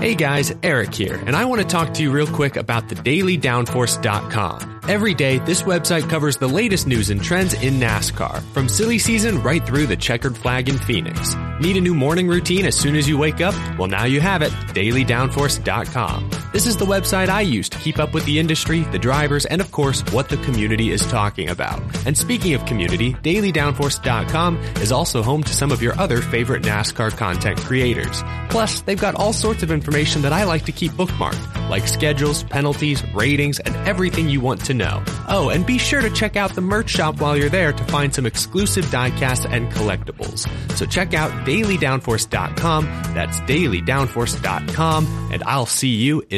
Hey guys, Eric here, and I want to talk to you real quick about thedailydownforce.com. Every day, this website covers the latest news and trends in NASCAR, from silly season right through the checkered flag in Phoenix. Need a new morning routine as soon as you wake up? Well, now you have it, dailydownforce.com. This is the website I use to keep up with the industry, the drivers, and of course, what the community is talking about. And speaking of community, dailydownforce.com is also home to some of your other favorite NASCAR content creators. Plus, they've got all sorts of information that I like to keep bookmarked, like schedules, penalties, ratings, and everything you want to know. Oh, and be sure to check out the merch shop while you're there to find some exclusive diecasts and collectibles. So check out dailydownforce.com, that's dailydownforce.com, and I'll see you in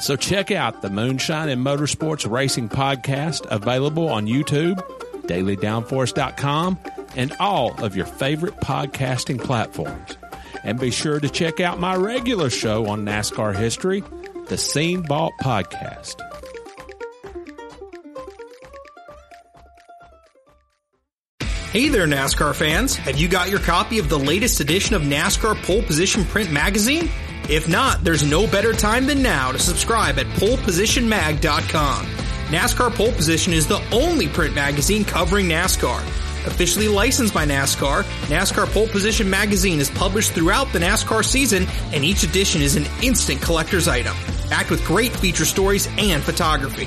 So check out the Moonshine and Motorsports Racing Podcast, available on YouTube, dailydownforce.com, and all of your favorite podcasting platforms. And be sure to check out my regular show on NASCAR history, the Scene Vault Podcast. Hey there, NASCAR fans. Have you got your copy of the latest edition of NASCAR Pole Position Print Magazine? If not, there's no better time than now to subscribe at polepositionmag.com. NASCAR Pole Position is the only print magazine covering NASCAR. Officially licensed by NASCAR, NASCAR Pole Position Magazine is published throughout the NASCAR season, and each edition is an instant collector's item, packed with great feature stories and photography.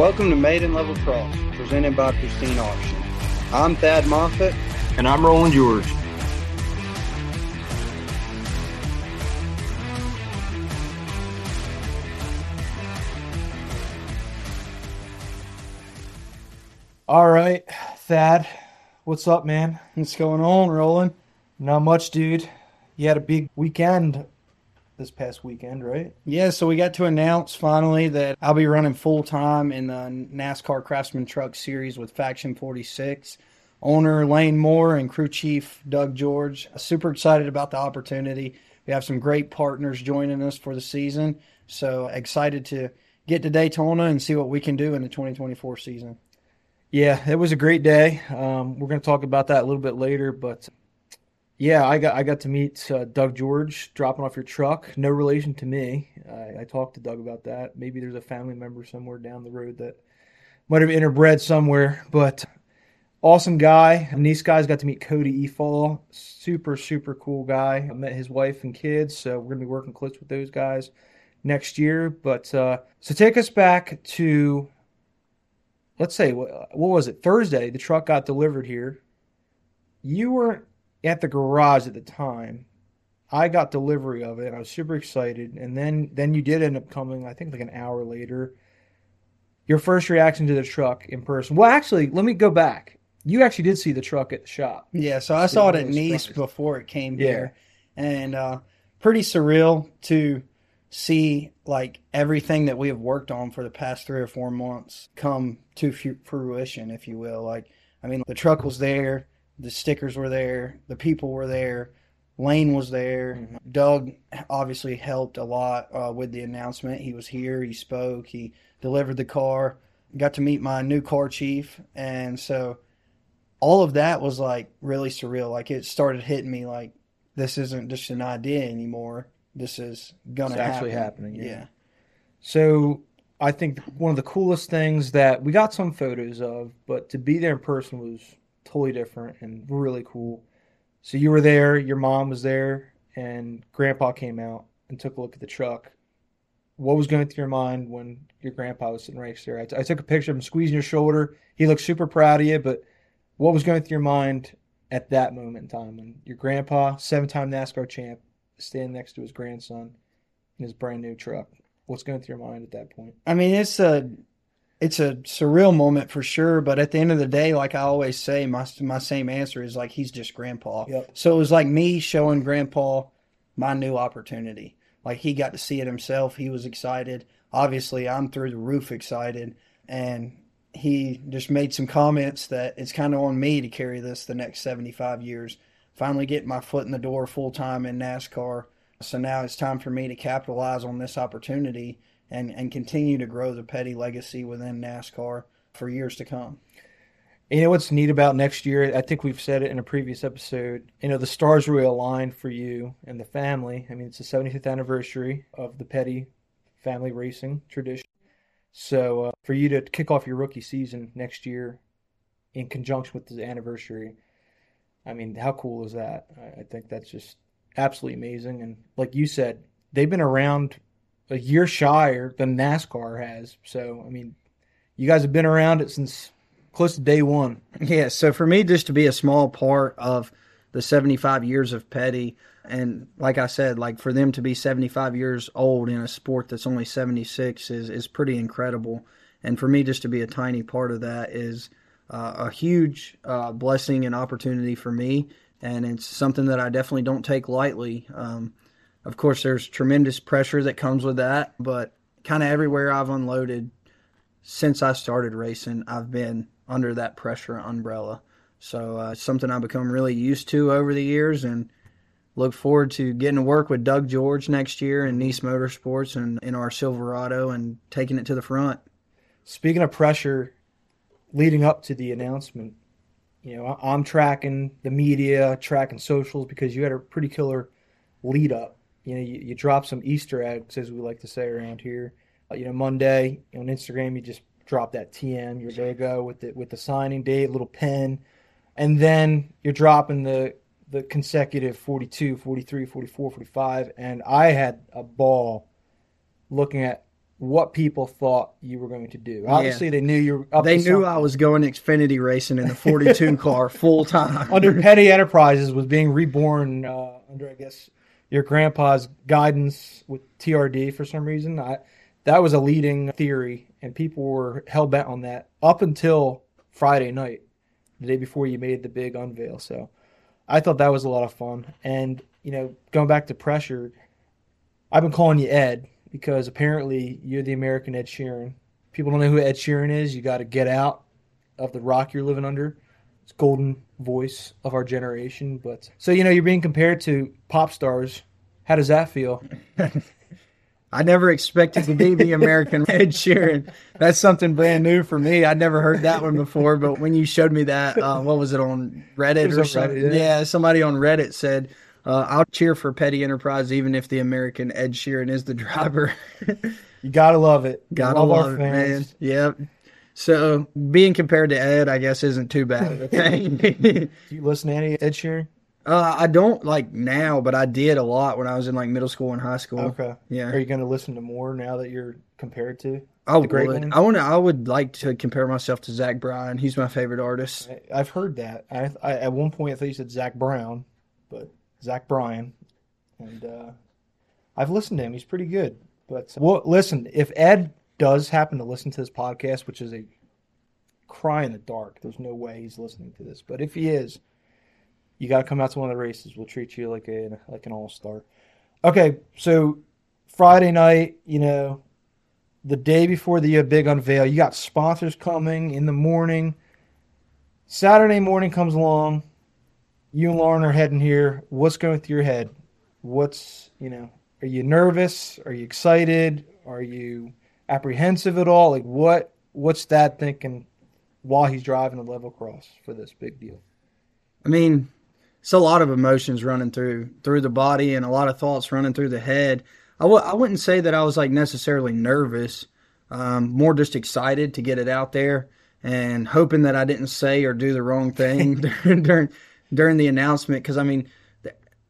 Welcome to Made in Level Cross, presented by Pristine Auction. I'm Thad Moffitt. And I'm Rowland George. All right, Thad, what's up, man? What's going on, Rowland? Not much, dude. You had a big weekend this past weekend, right? Yeah, so we got to announce finally that I'll be running full time in the NASCAR Craftsman Truck Series with Faction 46. Owner Lane Moore and crew chief Doug George. Super excited about the opportunity. We have some great partners joining us for the season. So excited to get to Daytona and see what we can do in the 2024 season. Yeah, it was a great day. Um, we're going to talk about that a little bit later, but yeah, I got I got to meet uh, Doug George dropping off your truck. No relation to me. I, I talked to Doug about that. Maybe there's a family member somewhere down the road that might have interbred somewhere, but awesome guy. And these guys got to meet Cody Efaw. Super, super cool guy. I met his wife and kids, so we're gonna be working close with those guys next year. But uh, so take us back to let's say what, what was it Thursday? The truck got delivered here. You were at the garage at the time. I got delivery of it. and I was super excited, and then then you did end up coming. I think like an hour later. Your first reaction to the truck in person? Well, actually, let me go back. You actually did see the truck at the shop. Yeah, so I saw it at Niece before it came yeah. here, and uh, pretty surreal to see like everything that we have worked on for the past three or four months come to fruition, if you will. Like, I mean, the truck was there, the stickers were there, the people were there, Lane was there. Mm-hmm. Doug obviously helped a lot uh, with the announcement. He was here, he spoke, he delivered the car, got to meet my new car chief, and so all of that was like really surreal. Like it started hitting me like this isn't just an idea anymore. This is gonna happen. actually happening. Yeah. yeah. So I think one of the coolest things that we got some photos of, but to be there in person was totally different and really cool. So you were there, your mom was there, and grandpa came out and took a look at the truck. What was going through your mind when your grandpa was sitting right there? I, t- I took a picture of him squeezing your shoulder. He looked super proud of you, but what was going through your mind at that moment in time when your grandpa, seven time NASCAR champ, standing next to his grandson in his brand new truck? What's going through your mind at that point? I mean, it's a it's a surreal moment for sure. But at the end of the day, like I always say, my my same answer is like he's just grandpa. Yep. So it was like me showing grandpa my new opportunity. Like he got to see it himself. He was excited. Obviously, I'm through the roof excited, and he just made some comments that it's kind of on me to carry this the next 75 years. Finally, get my foot in the door full time in NASCAR. So now it's time for me to capitalize on this opportunity and, and continue to grow the Petty legacy within NASCAR for years to come. You know what's neat about next year? I think we've said it in a previous episode. You know, the stars really align for you and the family. I mean, it's the 75th anniversary of the Petty family racing tradition. So, uh, for you to kick off your rookie season next year in conjunction with the anniversary, I mean, how cool is that? I, I think that's just absolutely amazing. And like you said, they've been around a year shyer than NASCAR has. So, I mean, you guys have been around it since close to day one. Yeah. So for me, just to be a small part of the 75 years of Petty, and like I said, like for them to be 75 years old in a sport that's only 76 is is pretty incredible. And for me, just to be a tiny part of that is uh, a huge uh, blessing and opportunity for me. And it's something that I definitely don't take lightly. Um, of course, there's tremendous pressure that comes with that, but kind of everywhere I've unloaded since I started racing, I've been under that pressure umbrella. So uh, it's something I've become really used to over the years, and look forward to getting to work with Doug George next year in Niece Motorsports and in our Silverado and taking it to the front. Speaking of pressure, leading up to the announcement, you know, I'm tracking the media, tracking socials because you had a pretty killer lead up you know, you, you drop some Easter eggs, as we like to say around here. Uh, you know, Monday on Instagram, you just drop that TM, your logo with the with the signing date, little pen, and then you're dropping the the consecutive 42, 43, 44, 45, and I had a ball looking at what people thought you were going to do. Obviously, yeah. they knew you were They knew something. I was going Xfinity racing in the 42 car full time. Under Petty Enterprises was being reborn uh, under, I guess, your grandpa's guidance with TRD for some reason. I, that was a leading theory, and people were hell bent on that up until Friday night, the day before you made the big unveil. So I thought that was a lot of fun. And, you know, going back to pressure, I've been calling you Ed because apparently you're the American Ed Sheeran. People don't know who Ed Sheeran is. You got to get out of the rock you're living under golden voice of our generation. But so you know, you're being compared to pop stars. How does that feel? I never expected to be the American Ed Sheeran. That's something brand new for me. I'd never heard that one before. But when you showed me that, uh, what was it on Reddit or something? Reddit, yeah. yeah. somebody on Reddit said, uh, "I'll cheer for Petty Enterprise even if the American Ed Sheeran is the driver." you gotta love it. Gotta love, love it, man. Yep So being compared to Ed, I guess, isn't too bad of a thing. Do you listen to any Ed Sheeran? uh, I don't like now, but I did a lot when I was in like middle school and high school. Okay. Yeah. Are you going to listen to more now that you're compared to? I great would. ones? I want to. I would like to compare myself to Zach Bryan. He's my favorite artist. I- I've heard that. I, I at one point I thought you said Zach Brown, but Zach Bryan, and uh, I've listened to him. He's pretty good. But well, listen, if Ed does happen to listen to this podcast, which is a cry in the dark, there's no way he's listening to this. But if he is, you got to come out to one of the races. We'll treat you like a like an all star. Okay, so Friday night, you know, the day before the uh, big unveil, you got sponsors coming in the morning. Saturday morning comes along. You and Lauren are heading here. What's going through your head? What's, you know, are you nervous? Are you excited? Are you apprehensive at all? Like what what's Thad thinking while he's driving the level cross for this big deal? I mean, it's a lot of emotions running through through the body and a lot of thoughts running through the head. I w- I wouldn't say that I was like necessarily nervous, um, more just excited to get it out there and hoping that I didn't say or do the wrong thing during during, during the announcement. Because I mean,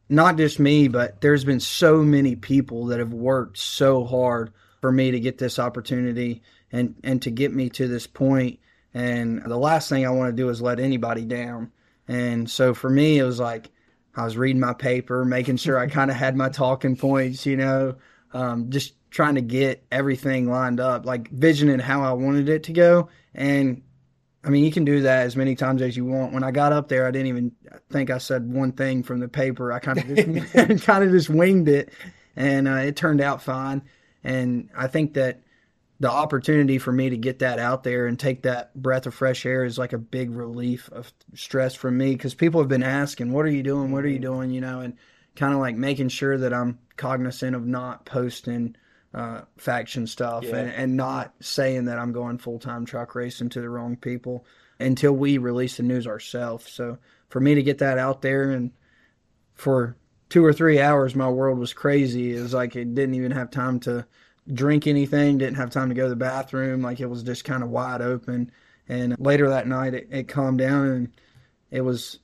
not just me, but there's been so many people that have worked so hard for me to get this opportunity and and to get me to this point. And the last thing I want to do is let anybody down. And so for me, it was like I was reading my paper, making sure I kind of had my talking points, you know, um, just trying to get everything lined up, like visioning how I wanted it to go. And I mean, you can do that as many times as you want. When I got up there, I didn't even think I said one thing from the paper. I kind of just, kind of just winged it, and uh, it turned out fine. And I think that the opportunity for me to get that out there and take that breath of fresh air is like a big relief of stress for me because people have been asking, "What are you doing? What are you doing?" You know, and kind of like making sure that I'm cognizant of not posting uh, faction stuff Yeah. and, and not saying that I'm going full time truck racing to the wrong people until we release the news ourselves. So for me to get that out there and for two or three hours, my world was crazy. It was like it didn't even have time to drink anything, didn't have time to go to the bathroom. Like it was just kind of wide open. And later that night, it, it calmed down and it was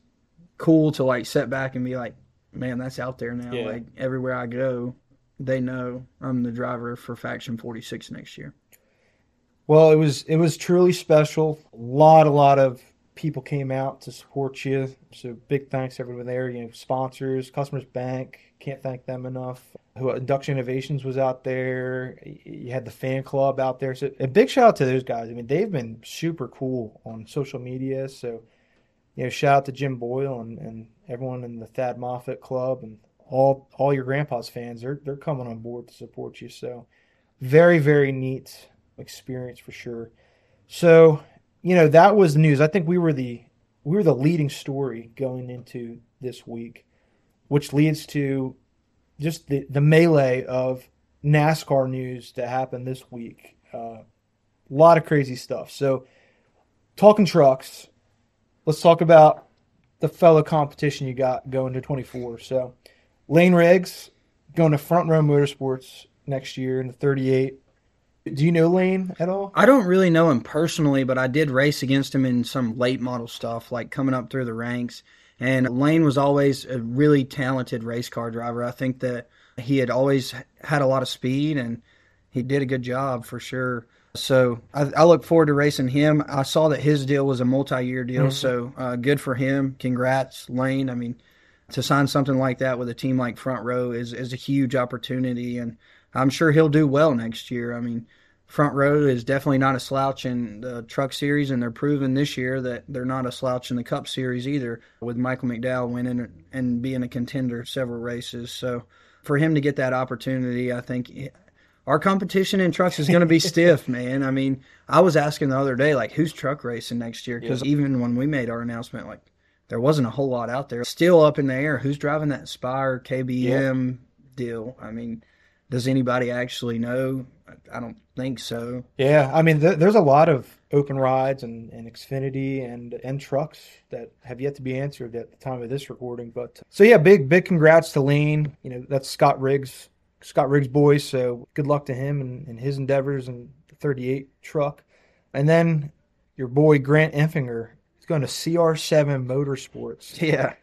cool to like sit back and be like, man, that's out there now. Yeah. Like everywhere I go, they know I'm the driver for Faction 46 next year. Well, it was it was truly special. A lot, a lot of people came out to support you. So big thanks to everyone there. You know, sponsors, Customers Bank. Can't thank them enough. Who uh, Induction Innovations was out there. You had the fan club out there. So a big shout out to those guys. I mean, they've been super cool on social media. So you know, shout out to Jim Boyle and, and everyone in the Thad Moffitt Club and all all your grandpa's fans. They're they're coming on board to support you. So very very neat experience for sure. So you know that was news. I think we were the we were the leading story going into this week, which leads to just the the melee of NASCAR news that happened this week. Uh, a lot of crazy stuff. So talking trucks, let's talk about the fellow competition you got going to 24. So Lane Riggs going to Front Row Motorsports next year in the 38. Do you know Lane at all? I don't really know him personally, but I did race against him in some late model stuff, like coming up through the ranks. And Lane was always a really talented race car driver. I think that he had always had a lot of speed and he did a good job for sure. So I, I look forward to racing him. I saw that his deal was a multi year deal, so uh, good for him. Congrats, Lane. I mean, to sign something like that with a team like Front Row is, is a huge opportunity, and I'm sure he'll do well next year. I mean, Front Row is definitely not a slouch in the Truck Series, and they're proving this year that they're not a slouch in the Cup Series either, with Michael McDowell winning and being a contender several races. So for him to get that opportunity, I think our competition in trucks is going to be stiff, man. I mean, I was asking the other day, like, who's truck racing next year? Because even when we made our announcement, like, there wasn't a whole lot out there. Still up in the air. Who's driving that Spire KBM deal? I mean, does anybody actually know? I don't think so. Yeah, I mean, th- there's a lot of open rides and, and Xfinity and and trucks that have yet to be answered at the time of this recording. But uh, so yeah, big big congrats to Lane. You know, that's Scott Riggs, Scott Riggs' boys. So good luck to him and, and his endeavors and the 38 truck. And then your boy Grant Enfinger is going to CR7 Motorsports. Yeah.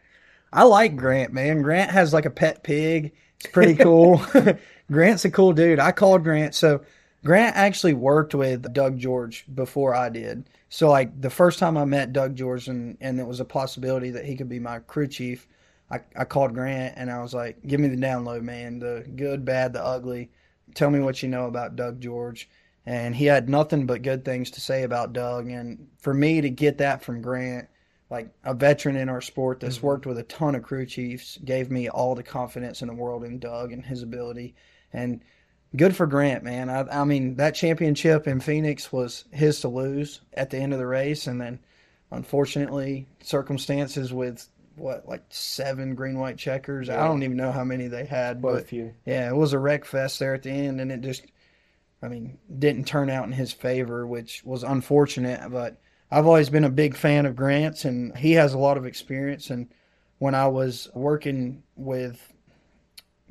I like Grant, man. Grant has like a pet pig. It's pretty cool. Grant's a cool dude. I called Grant. So Grant actually worked with Doug George before I did. So like the first time I met Doug George and, and it was a possibility that he could be my crew chief, I, I called Grant and I was like, give me the download, man. The good, bad, the ugly. Tell me what you know about Doug George. And he had nothing but good things to say about Doug. And for me to get that from Grant, like a veteran in our sport that's mm-hmm. worked with a ton of crew chiefs, gave me all the confidence in the world in Doug and his ability. And good for Grant, man. I, I mean, that championship in Phoenix was his to lose at the end of the race. And then, unfortunately, circumstances with what like seven green white checkers. Yeah. I don't even know how many they had, but, but few. yeah, it was a wreck fest there at the end, and it just, I mean, didn't turn out in his favor, which was unfortunate. But I've always been a big fan of Grant's, and he has a lot of experience. And when I was working with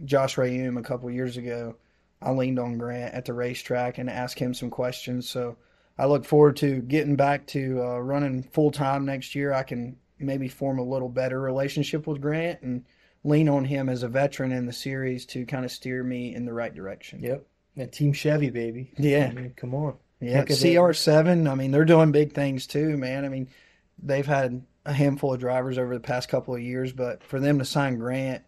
Josh Reaume a couple years ago, I leaned on Grant at the racetrack and asked him some questions. So I look forward to getting back to uh, running full time next year. I can maybe form a little better relationship with Grant and lean on him as a veteran in the series to kind of steer me in the right direction. Yep. And Team Chevy, baby. Yeah. I mean, come on. Yeah. CR7, I mean, they're doing big things too, man. I mean, they've had a handful of drivers over the past couple of years, but for them to sign Grant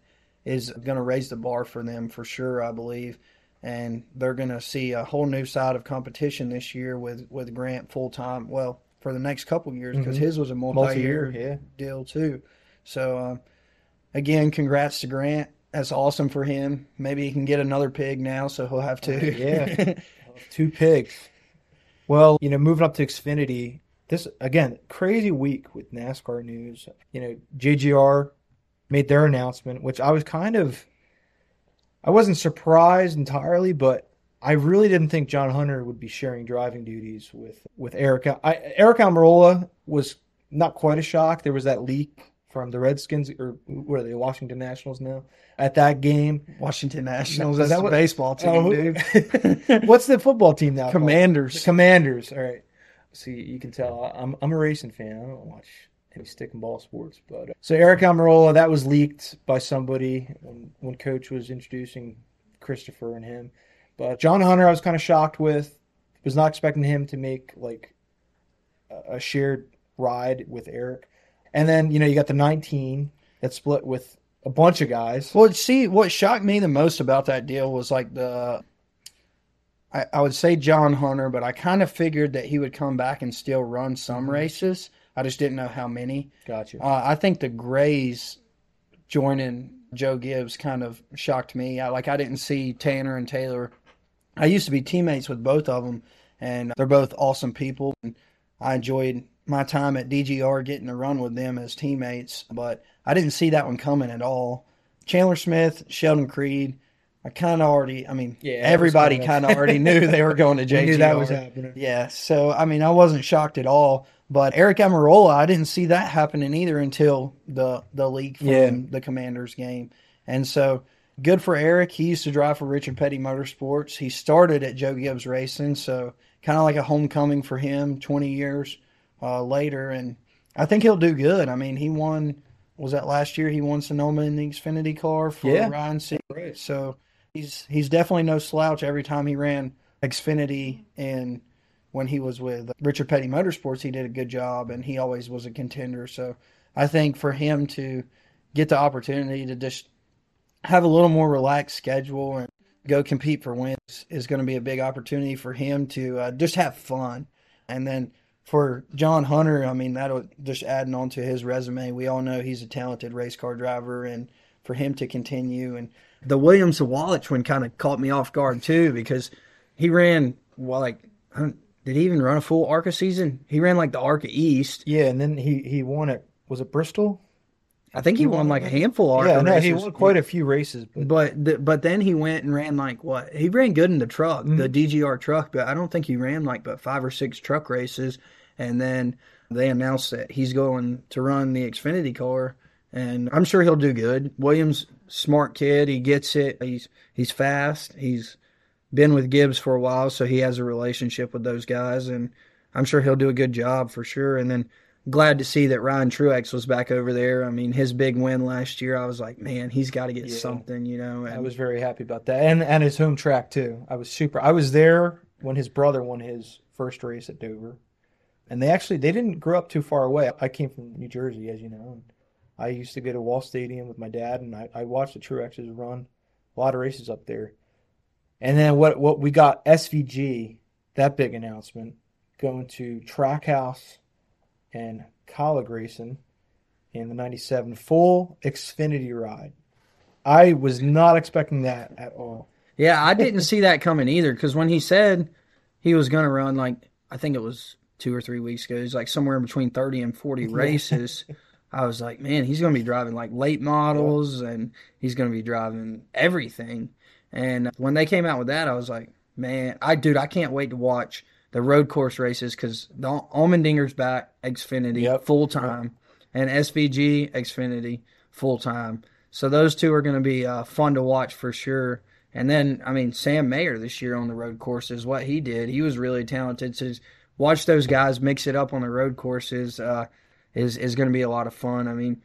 is going to raise the bar for them for sure, I believe. And they're going to see a whole new side of competition this year with, with Grant full time. Well, for the next couple years because mm-hmm. his was a multi-year, yeah. deal too. So um, again, congrats to Grant. That's awesome for him. Maybe he can get another pig now, so he'll have two. Yeah, two pigs. Well, you know, moving up to Xfinity, this again crazy week with NASCAR news. You know, JGR made their announcement, which I was kind of, I wasn't surprised entirely, but I really didn't think John Hunter would be sharing driving duties with with Aric. I, Aric Almirola was not quite a shock. There was that leak from the Redskins or what are they, Washington Nationals now? At that game, Washington Nationals. Is that what baseball team, oh, dude? What's the football team now? Commanders. Commanders. All right. See, you can tell I'm I'm a racing fan. I don't watch any stick and ball sports, but uh, so Aric Almirola that was leaked by somebody when when Coach was introducing Christopher and him. But John Hunter, I was kind of shocked with. Was not expecting him to make like a shared ride with Aric. And then you know you got the 19 that split with a bunch of guys. Well, see, what shocked me the most about that deal was like the. I, I would say John Hunter, but I kind of figured that he would come back and still run some mm-hmm. races. I just didn't know how many. Gotcha. Uh, I think the Grays joining Joe Gibbs kind of shocked me. I, like I didn't see Tanner and Taylor I used to be teammates with both of them, and they're both awesome people. And I enjoyed my time at DGR getting to run with them as teammates, but I didn't see that one coming at all. Chandler Smith, Sheldon Creed, I kind of already, I mean, yeah, everybody kind of already knew they were going to JGR. knew that was happening. Yeah, so I mean, I wasn't shocked at all. But Aric Almirola, I didn't see that happening either until the the leak from yeah. the Commanders game, and so good for Aric. He used to drive for Richard Petty Motorsports. He started at Joe Gibbs Racing, so kind of like a homecoming for him 20 years uh, later. And I think he'll do good. I mean, he won, was that last year? He won Sonoma in the Xfinity car for yeah. Ryan. Right. So he's he's definitely no slouch every time he ran Xfinity and when he was with Richard Petty Motorsports, he did a good job and he always was a contender. So I think for him to get the opportunity to just have a little more relaxed schedule and go compete for wins is going to be a big opportunity for him to uh, just have fun. And then for John Hunter, I mean, that'll just adding on to his resume. We all know he's a talented race car driver, and for him to continue. And the Williams Sawalich one kind of caught me off guard too because he ran, well, like, did he even run a full ARCA season? He ran like the ARCA East. Yeah, and then he, he won it. Was it Bristol? I think he, he won, won like a handful of yeah, no, he won quite a few races. But but, the, but then he went and ran like what? He ran good in the truck, mm-hmm. the DGR truck, but I don't think he ran like but five or six truck races. And then they announced that he's going to run the Xfinity car, and I'm sure he'll do good. Williams, smart kid, he gets it. He's he's fast. He's been with Gibbs for a while, so he has a relationship with those guys, and I'm sure he'll do a good job for sure. And then glad to see that Ryan Truex was back over there. I mean, his big win last year, I was like, man, he's got to get Yeah. something, you know. And I was very happy about that, and and his home track too. I was super. I was there when his brother won his first race at Dover, and they actually they didn't grow up too far away. I came from New Jersey, as you know. And I used to go to Wall Stadium with my dad, and I, I watched the Truexes run a lot of races up there. And then what what we got SVG that big announcement going to Trackhouse and Kaulig Racing in the '97 full Xfinity ride. I was not expecting that at all. Yeah, I didn't see that coming either because when he said he was going to run, like, I think it was two or three weeks ago, he's like somewhere in between 30 and 40 races. I was like, man, he's going to be driving like late models and he's going to be driving everything. And when they came out with that, I was like, man, I, dude, I can't wait to watch the road course races because the Allmendinger's back, Xfinity, Yep. full time, and SVG, Xfinity, full time. So those two are going to be uh, fun to watch for sure. And then, I mean, Sam Mayer this year on the road courses, what he did, he was really talented. So watch those guys mix it up on the road courses uh, is is going to be a lot of fun. I mean,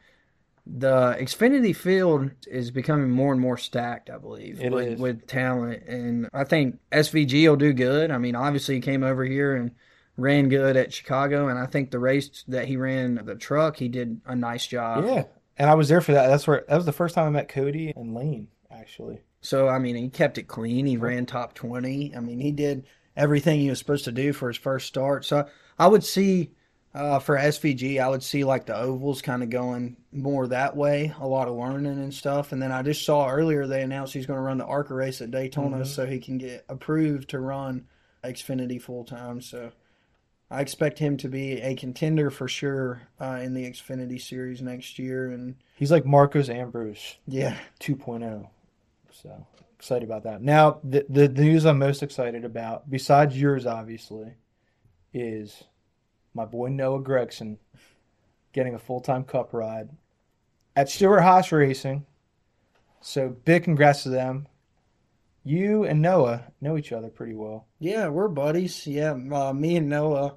the Xfinity field is becoming more and more stacked. I believe It with, is. with talent, and I think SVG will do good. I mean, obviously he came over here and ran good at Chicago, and I think the race that he ran the truck, he did a nice job. yeah, and I was there for that. That's where that was the first time I met Cody and Lane actually. So I mean, he kept it clean. He ran top twenty. I mean, he did everything he was supposed to do for his first start. So I would see uh, for SVG, I would see like the ovals kind of going more that way, a lot of learning and stuff. And then I just saw earlier they announced he's going to run the ARCA race at Daytona, so he can get approved to run Xfinity full time. So. I expect him to be a contender for sure uh, in the Xfinity series next year, and He's like Marcos Ambrose yeah, 2.0. So excited about that. Now, the the news I'm most excited about, besides yours, obviously, is my boy Noah Gragson getting a full time Cup ride at Stewart Haas Racing. So big congrats to them. You and Noah know each other pretty well. Yeah, we're buddies. Yeah, uh, me and Noah,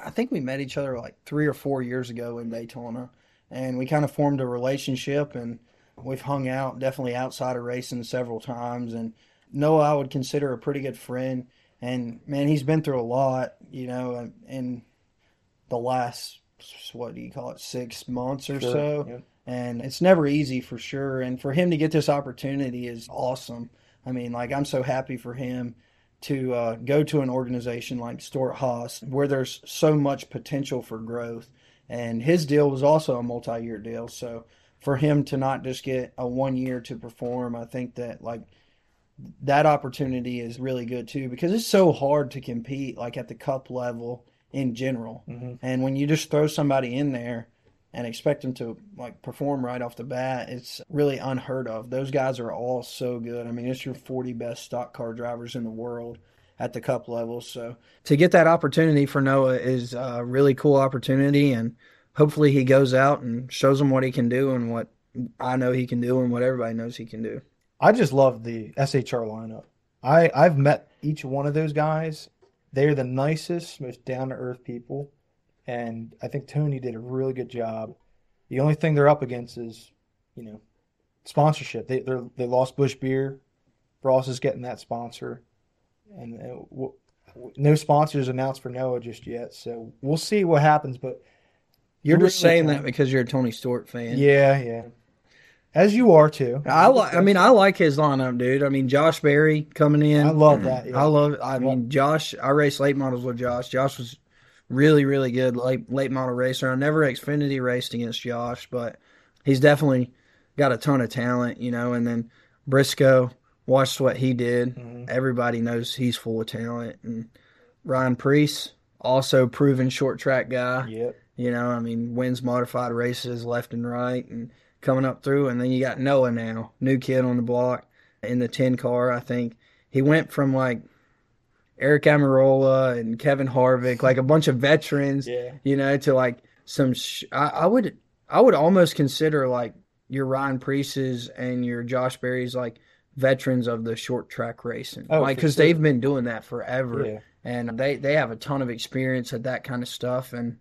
I think we met each other like three or four years ago in Daytona, and we kind of formed a relationship, and we've hung out definitely outside of racing several times. And Noah, I would consider a pretty good friend, and man, he's been through a lot, you know, and, in the last what do you call it, six months or Sure, so yep. and it's never easy for sure. And for him to get this opportunity is awesome. I mean, like I'm so happy for him to uh, go to an organization like Stewart Haas where there's so much potential for growth. And his deal was also a multi-year deal, so for him to not just get a one year to perform, I think that like that opportunity is really good too because it's so hard to compete like at the cup level in general. Mm-hmm. And when you just throw somebody in there and expect them to like perform right off the bat, it's really unheard of. Those guys are all so good. I mean, it's your 40 best stock car drivers in the world at the cup level. So to get that opportunity for Noah is a really cool opportunity and hopefully he goes out and shows them what he can do and what I know he can do and what everybody knows he can do. I just love the SHR lineup. I I've met each one of those guys. They're the nicest, most down to earth people, and I think Tony did a really good job. The only thing they're up against is, you know, sponsorship. They they they lost Busch Beer. Ross is getting that sponsor, and uh, w- w- no sponsors announced for Noah just yet. So we'll see what happens. But You're Really just saying that because you're a Tony Stewart fan. yeah, yeah, as you are too. I like. I mean, I like his lineup, dude. I mean, Josh Berry coming in. I love that. Yeah. I love. I mean, Josh. I raced late models with Josh. Josh was really, really good late late model racer. I never Xfinity raced against Josh, but he's definitely got a ton of talent, you know. And then Briscoe watched what he did. Mm-hmm. Everybody knows he's full of talent. And Ryan Preece, also proven short track guy. Yep. You know, I mean, wins modified races left and right and coming up through. And then you got Noah now, new kid on the block in the 10 car. I think he went from like Aric Almirola and Kevin Harvick, like a bunch of veterans, Yeah. you know, to like some. Sh- I, I would, I would almost consider like your Ryan Preece's and your Josh Berry's like veterans of the short track racing, Oh, like because sure. they've been doing that forever, Yeah. and they they have a ton of experience at that kind of stuff. And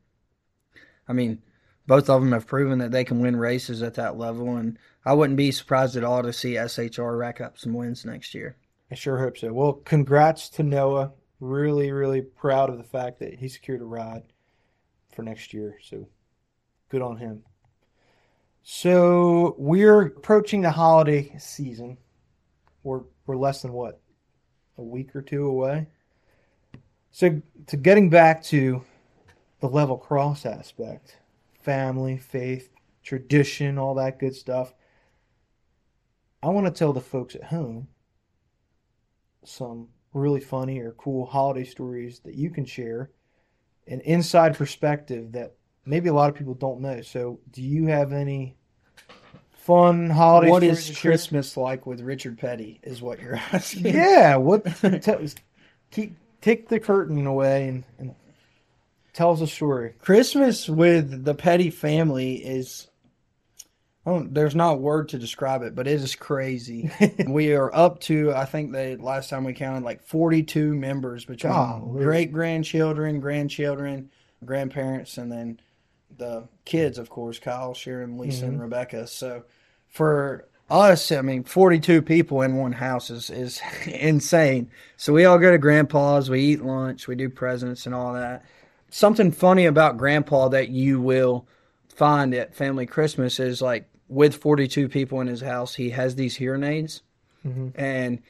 I mean, both of them have proven that they can win races at that level, and I wouldn't be surprised at all to see SHR rack up some wins next year. I sure hope so. Well, congrats to Noah. Really, really proud of the fact that he secured a ride for next year. So good on him. So we're approaching the holiday season. We're we're less than what? A week or two away. So to getting back to the level cross aspect, family, faith, tradition, all that good stuff. I want to tell the folks at home some really funny or cool holiday stories that you can share, an inside perspective that maybe a lot of people don't know. So, do you have any fun holiday What is to share? Christmas like with Richard Petty? Is what you're asking. Yeah, what? tell, keep take the curtain away and, and tell us a story. Christmas with the Petty family is. There's not a word to describe it, but it is crazy. we are up to, I think the last time we counted, like 42 members between Golly. great grandchildren, grandchildren, grandparents, and then the kids, of course, Kyle, Sharon, Lisa, and mm-hmm. Rebecca. So for us, I mean, 42 people in one house is, is insane. So we all go to grandpa's, we eat lunch, we do presents and all that. Something funny about grandpa that you will find at family Christmas is like with 42 people in his house, he has these hearing aids and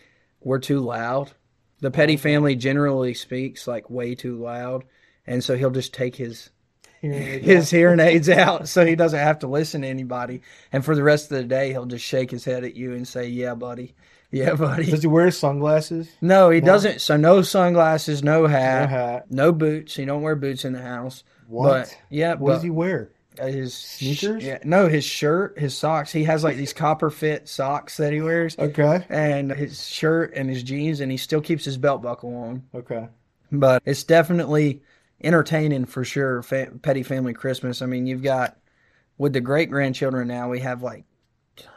we're too loud. The Petty family generally speaks like way too loud. And so he'll just take his his hearing aids out so he doesn't have to listen to anybody. And for the rest of the day, he'll just shake his head at you and say, "Yeah, buddy. Yeah, buddy." Does he wear sunglasses? No, he doesn't. So no sunglasses, no hat, No hat. no boots. He don't wear boots in the house. What? But yeah, What does he wear? uh, his Sneakers? Yeah, no, his shirt, his socks. He has like these copper fit socks that he wears, Okay. and his shirt and his jeans, and he still keeps his belt buckle on. Okay. But it's definitely entertaining for sure. Fa- Petty family Christmas. I mean, you've got with the great grandchildren now. We have like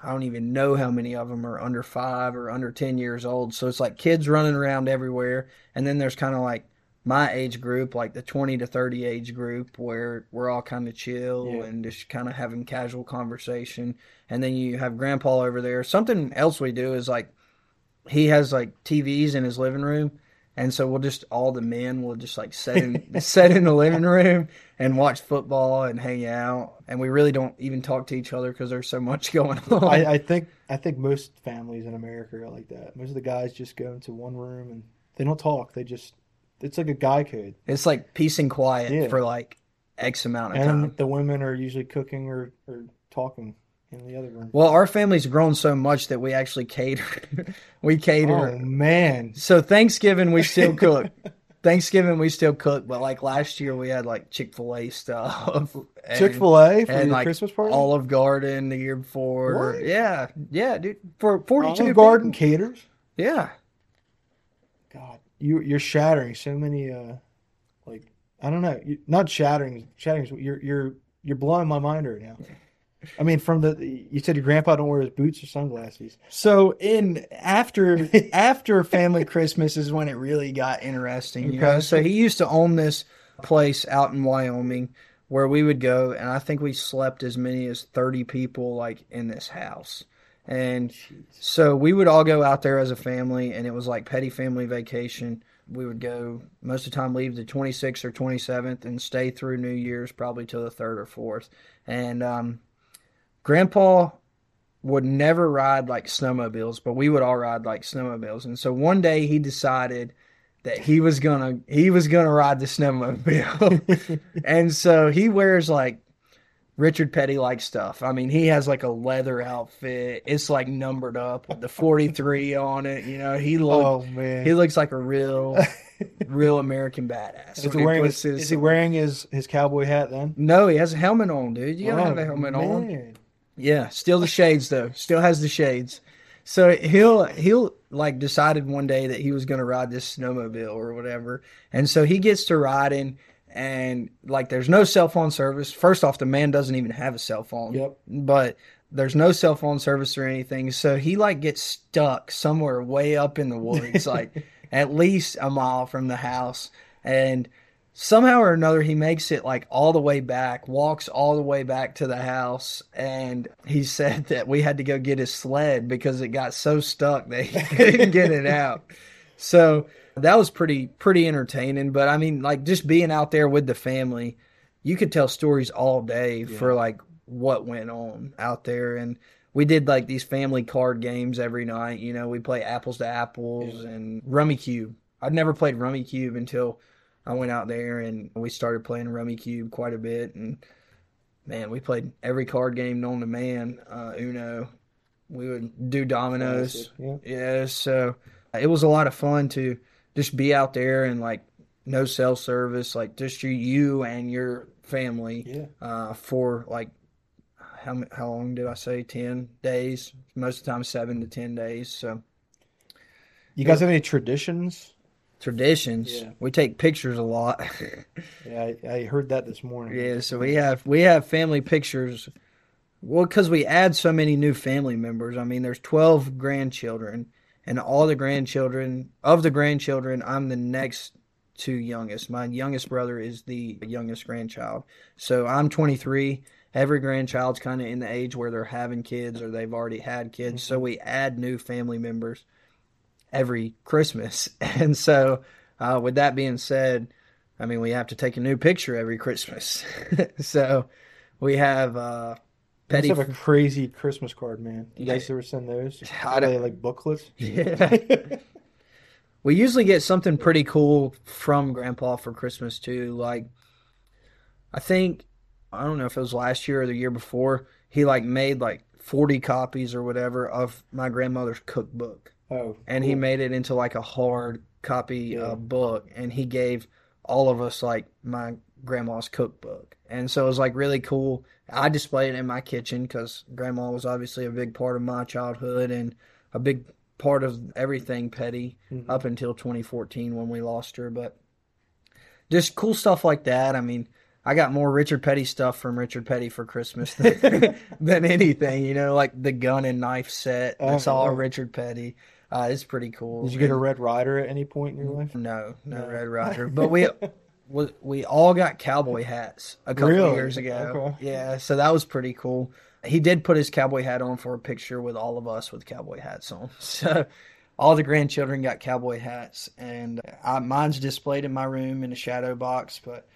I don't even know how many of them are under five or under ten years old. So it's like kids running around everywhere, and then there's kind of like my age group, like the 20 to 30 age group, where we're all kind of chill Yeah. and just kind of having casual conversation. And then you have grandpa over there. Something else we do is like he has like TVs in his living room. And so we'll just all the men will just like sit in sit in the living room and watch football and hang out. And we really don't even talk to each other because there's so much going on. I, I think I think most families in America are like that. Most of the guys just go into one room and they don't talk. They just it's like a guy code. it's like peace and quiet Yeah. for like X amount of time. And time. the women are usually cooking or, or talking in the other room. Well, our family's grown so much that we actually cater. we cater. Oh man. So Thanksgiving we still cook. Thanksgiving we still cook, but like last year we had like Chick Fil A stuff. Chick fil A for and like Christmas party? Olive Garden the year before. What? Yeah, yeah, dude. For forty-two Olive Garden people. caters? Yeah, God. You you're shattering so many uh like I don't know. Not shattering shattering you're you're you're blowing my mind right now. I mean from the you said your grandpa don't wear his boots or sunglasses. So in after after family Christmas is when it really got interesting. You know, Okay. so he used to own this place out in Wyoming where we would go, and I think we slept as many as thirty people like in this house. And so we would all go out there as a family, and it was like petty family vacation. We would go most of the time, leave the 26th or 27th, and stay through New Year's, probably till the third or fourth. And um, Grandpa would never ride like snowmobiles, but we would all ride like snowmobiles. And so one day he decided that he was gonna he was gonna ride the snowmobile. and so he wears like Richard Petty like stuff. I mean, he has like a leather outfit. It's like numbered up with the 43 on it. You know, he looks Oh man. he looks like a real real American badass. is, he wearing his, is he wearing his, his cowboy hat then? No, he has a helmet on, dude. You gotta Oh, have a oh, helmet on. Yeah, still the shades though. Still has the shades. So he'll he'll like decided one day that he was going to ride this snowmobile or whatever, and so he gets to riding, and like there's no cell phone service. First off, the man doesn't even have a cell phone. Yep. But there's no cell phone service or anything. So he like gets stuck somewhere way up in the woods, like at least a mile from the house. And somehow or another, he makes it like all the way back, walks all the way back to the house. And he said that we had to go get his sled because it got so stuck that he couldn't get it out. So that was pretty, pretty entertaining. But I mean, like just being out there with the family, you could tell stories all day yeah. for like what went on out there. And we did like these family card games every night. You know, we play apples to apples yeah. and Cube. I'd never played Rummikub until I went out there and we started playing Rummikub quite a bit. And man, we played every card game known to man. Uh, Uno, we would do dominoes. Yeah. yeah, so it was a lot of fun to just be out there and like no cell service, like just you and your family yeah. uh, for like how how long did I say? Ten days. Most of the time, seven to ten days. So, you guys have any traditions? Traditions. Yeah. We take pictures a lot. yeah, I, I, heard that this morning. Yeah, so we have we have family pictures. Well, because we add so many new family members. I mean, there's twelve grandchildren, and all the grandchildren of the grandchildren, I'm the next to youngest. My youngest brother is the youngest grandchild. So I'm 23 every grandchild's kind of in the age where they're having kids or they've already had kids. Mm-hmm. So we add new family members every Christmas. And so, uh, with that being said, I mean, we have to take a new picture every Christmas. so we have, uh, Petty have a crazy Christmas card, man. You guys ever send those? Are they like booklets? Yeah. we usually get something pretty cool from Grandpa for Christmas too. Like, I think I don't know if it was last year or the year before, he like made like 40 copies or whatever of my grandmother's cookbook. Oh. And cool. he made it into like a hard copy yeah. uh, book and he gave all of us like my grandma's cookbook. And so it was like really cool. I displayed it in my kitchen because grandma was obviously a big part of my childhood and a big part of everything petty mm-hmm. up until 2014 when we lost her. But just cool stuff like that. I mean, I got more Richard Petty stuff from Richard Petty for Christmas than, than anything. You know, like the gun and knife set. That's oh, all. Richard Petty. Uh, it's pretty cool. Did you get a Red Ryder at any point in your life? No, no, no. Red Ryder. But we, we we all got cowboy hats a couple really? years ago. Okay. Yeah, so that was pretty cool. He did put his cowboy hat on for a picture with all of us with cowboy hats on. So all the grandchildren got cowboy hats, and I, mine's displayed in my room in a shadow box, but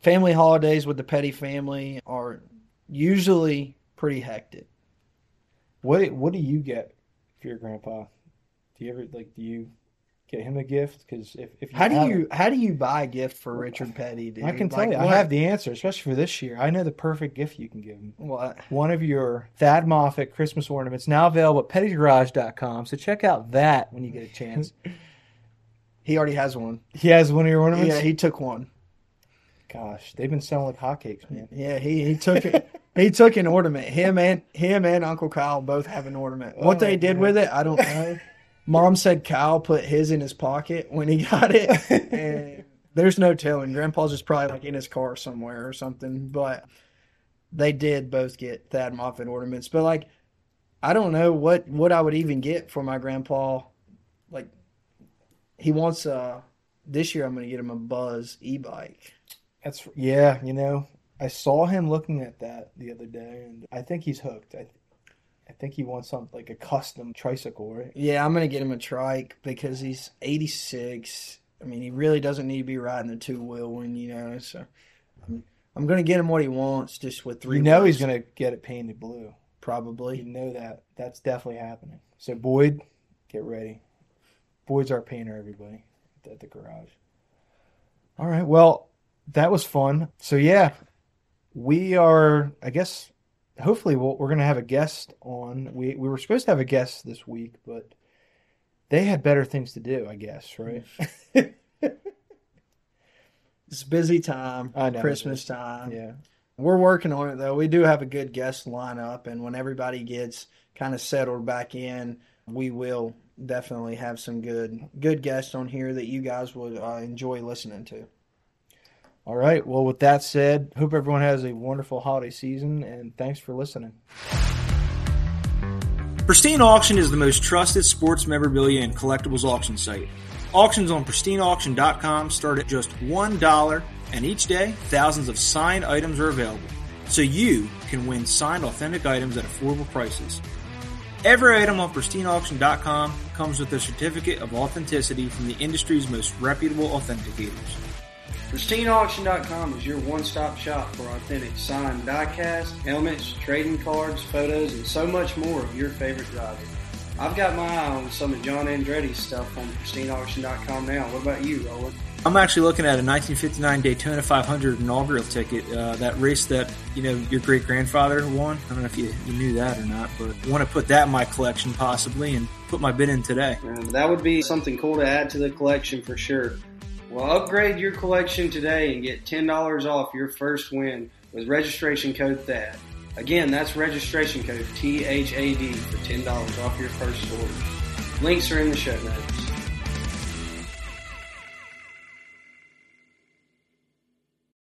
family holidays with the Petty family are usually pretty hectic. What what do you get for your grandpa? Do you ever like do you get him a gift? Because if, if how do you how do you buy a gift for Richard Petty? Dude? I can tell like, you, what? I have the answer, especially for this year. I know the perfect gift you can give him. What? One of your Thad Moffitt Christmas ornaments now available at pettygarage.com. So check out that when you get a chance. he already has one. He has one of your ornaments. Yeah, he took one. Gosh, they've been selling like hotcakes, man. Yeah, he, he took it. he took an ornament. Him and him and Uncle Kyle both have an ornament. What oh, they did man. with it, I don't know. Mom said Kyle put his in his pocket when he got it, and there's no telling. Grandpa's just probably like in his car somewhere or something. But they did both get Thad Moffitt ornaments. But like, I don't know what what I would even get for my grandpa. Like, he wants uh this year I'm going to get him a Buzz e-bike. That's yeah, you know, I saw him looking at that the other day, and I think he's hooked. I, I think he wants something like a custom tricycle, right? Yeah, I'm gonna get him a trike because he's 86. I mean, he really doesn't need to be riding the two wheel one, you know. So I'm, I'm gonna get him what he wants, just with three. You know, wheels. he's gonna get it painted blue. Probably. You know that. That's definitely happening. So Boyd, get ready. Boyd's our painter, everybody, at the garage. All right. Well, that was fun. So yeah, we are. I guess hopefully we we are going to have a guest on. We we were supposed to have a guest this week, but they had better things to do. I guess right. it's busy time. I know Christmas time. Yeah. We're working on it though. We do have a good guest lineup, and when everybody gets kind of settled back in, we will definitely have some good good guests on here that you guys would uh, enjoy listening to. All right. Well, with that said, hope everyone has a wonderful holiday season and thanks for listening. Pristine Auction is the most trusted sports memorabilia and collectibles auction site. Auctions on pristineauction.com start at just $1, and each day, thousands of signed items are available. So you can win signed authentic items at affordable prices. Every item on pristineauction.com comes with a certificate of authenticity from the industry's most reputable authenticators. PristineAuction.com is your one-stop shop for authentic signed diecast, helmets, trading cards, photos, and so much more of your favorite drivers. I've got my eye on some of John Andretti's stuff on PristineAuction.com now. What about you, Rowland? I'm actually looking at a 1959 Daytona 500 inaugural ticket. Uh, that race that you know your great grandfather won. I don't know if you, you knew that or not, but I want to put that in my collection possibly and put my bid in today. That would be something cool to add to the collection for sure. Well, upgrade your collection today and get $10 off your first win with registration code THAD. Again, that's registration code THAD for $10 off your first order. Links are in the show notes.